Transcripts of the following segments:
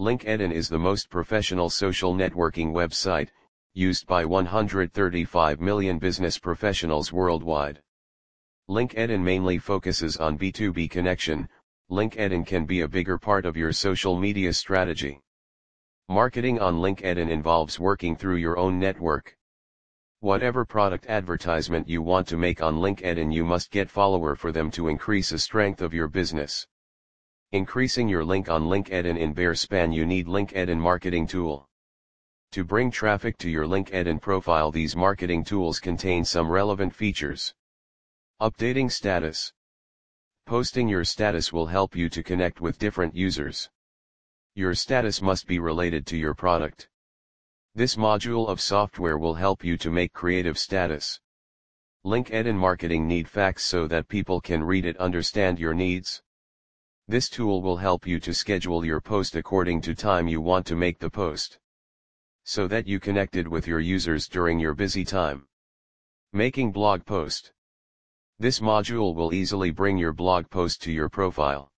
LinkedIn is the most professional social networking website, used by 135 million business professionals worldwide. LinkedIn mainly focuses on B2B connection, LinkedIn can be a bigger part of your social media strategy. Marketing on LinkedIn involves working through your own network. Whatever product advertisement you want to make on LinkedIn you must get follower for them to increase the strength of your business. Increasing your link on LinkedIn in bare span you need LinkedIn marketing tool. To bring traffic to your LinkedIn profile these marketing tools contain some relevant features. Updating status. Posting your status will help you to connect with different users. Your status must be related to your product. This module of software will help you to make creative status. LinkedIn marketing need facts so that people can read it understand your needs. This tool will help you to schedule your post according to time you want to make the post. So that you connected with your users during your busy time. Making blog post. This module will easily bring your blog post to your profile.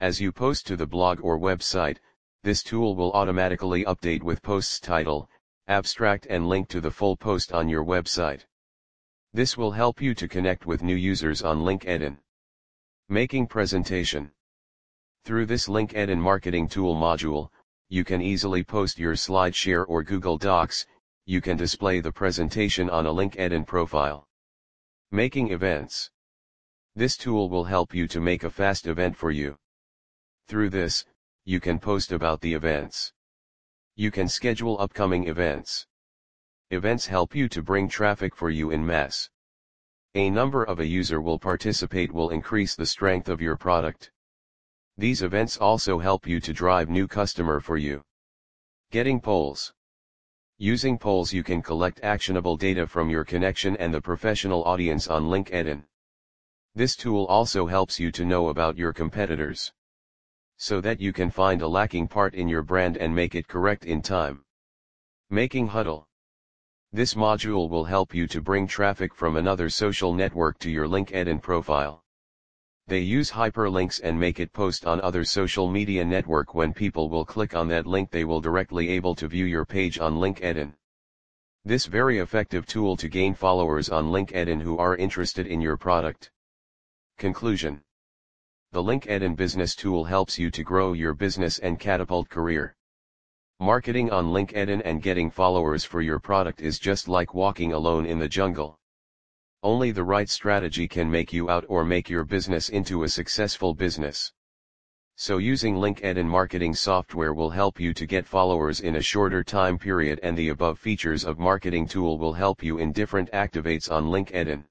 As you post to the blog or website, this tool will automatically update with post's title, abstract and link to the full post on your website. This will help you to connect with new users on LinkedIn. Making presentation. Through this LinkedIn marketing tool module, you can easily post your SlideShare or Google Docs, you can display the presentation on a LinkedIn profile. Making events. This tool will help you to make a fast event for you. Through this, you can post about the events. You can schedule upcoming events. Events help you to bring traffic for you in mass. A number of a user will participate will increase the strength of your product. These events also help you to drive new customer for you. Getting polls. Using polls you can collect actionable data from your connection and the professional audience on LinkedIn. This tool also helps you to know about your competitors so that you can find a lacking part in your brand and make it correct in time. Making Huddle. This module will help you to bring traffic from another social network to your LinkedIn profile. They use hyperlinks and make it post on other social media network when people will click on that link they will directly able to view your page on LinkedIn. This very effective tool to gain followers on LinkedIn who are interested in your product. Conclusion the LinkedIn Business Tool helps you to grow your business and catapult career. Marketing on LinkedIn and getting followers for your product is just like walking alone in the jungle. Only the right strategy can make you out or make your business into a successful business. So using LinkedIn marketing software will help you to get followers in a shorter time period and the above features of marketing tool will help you in different activates on LinkedIn.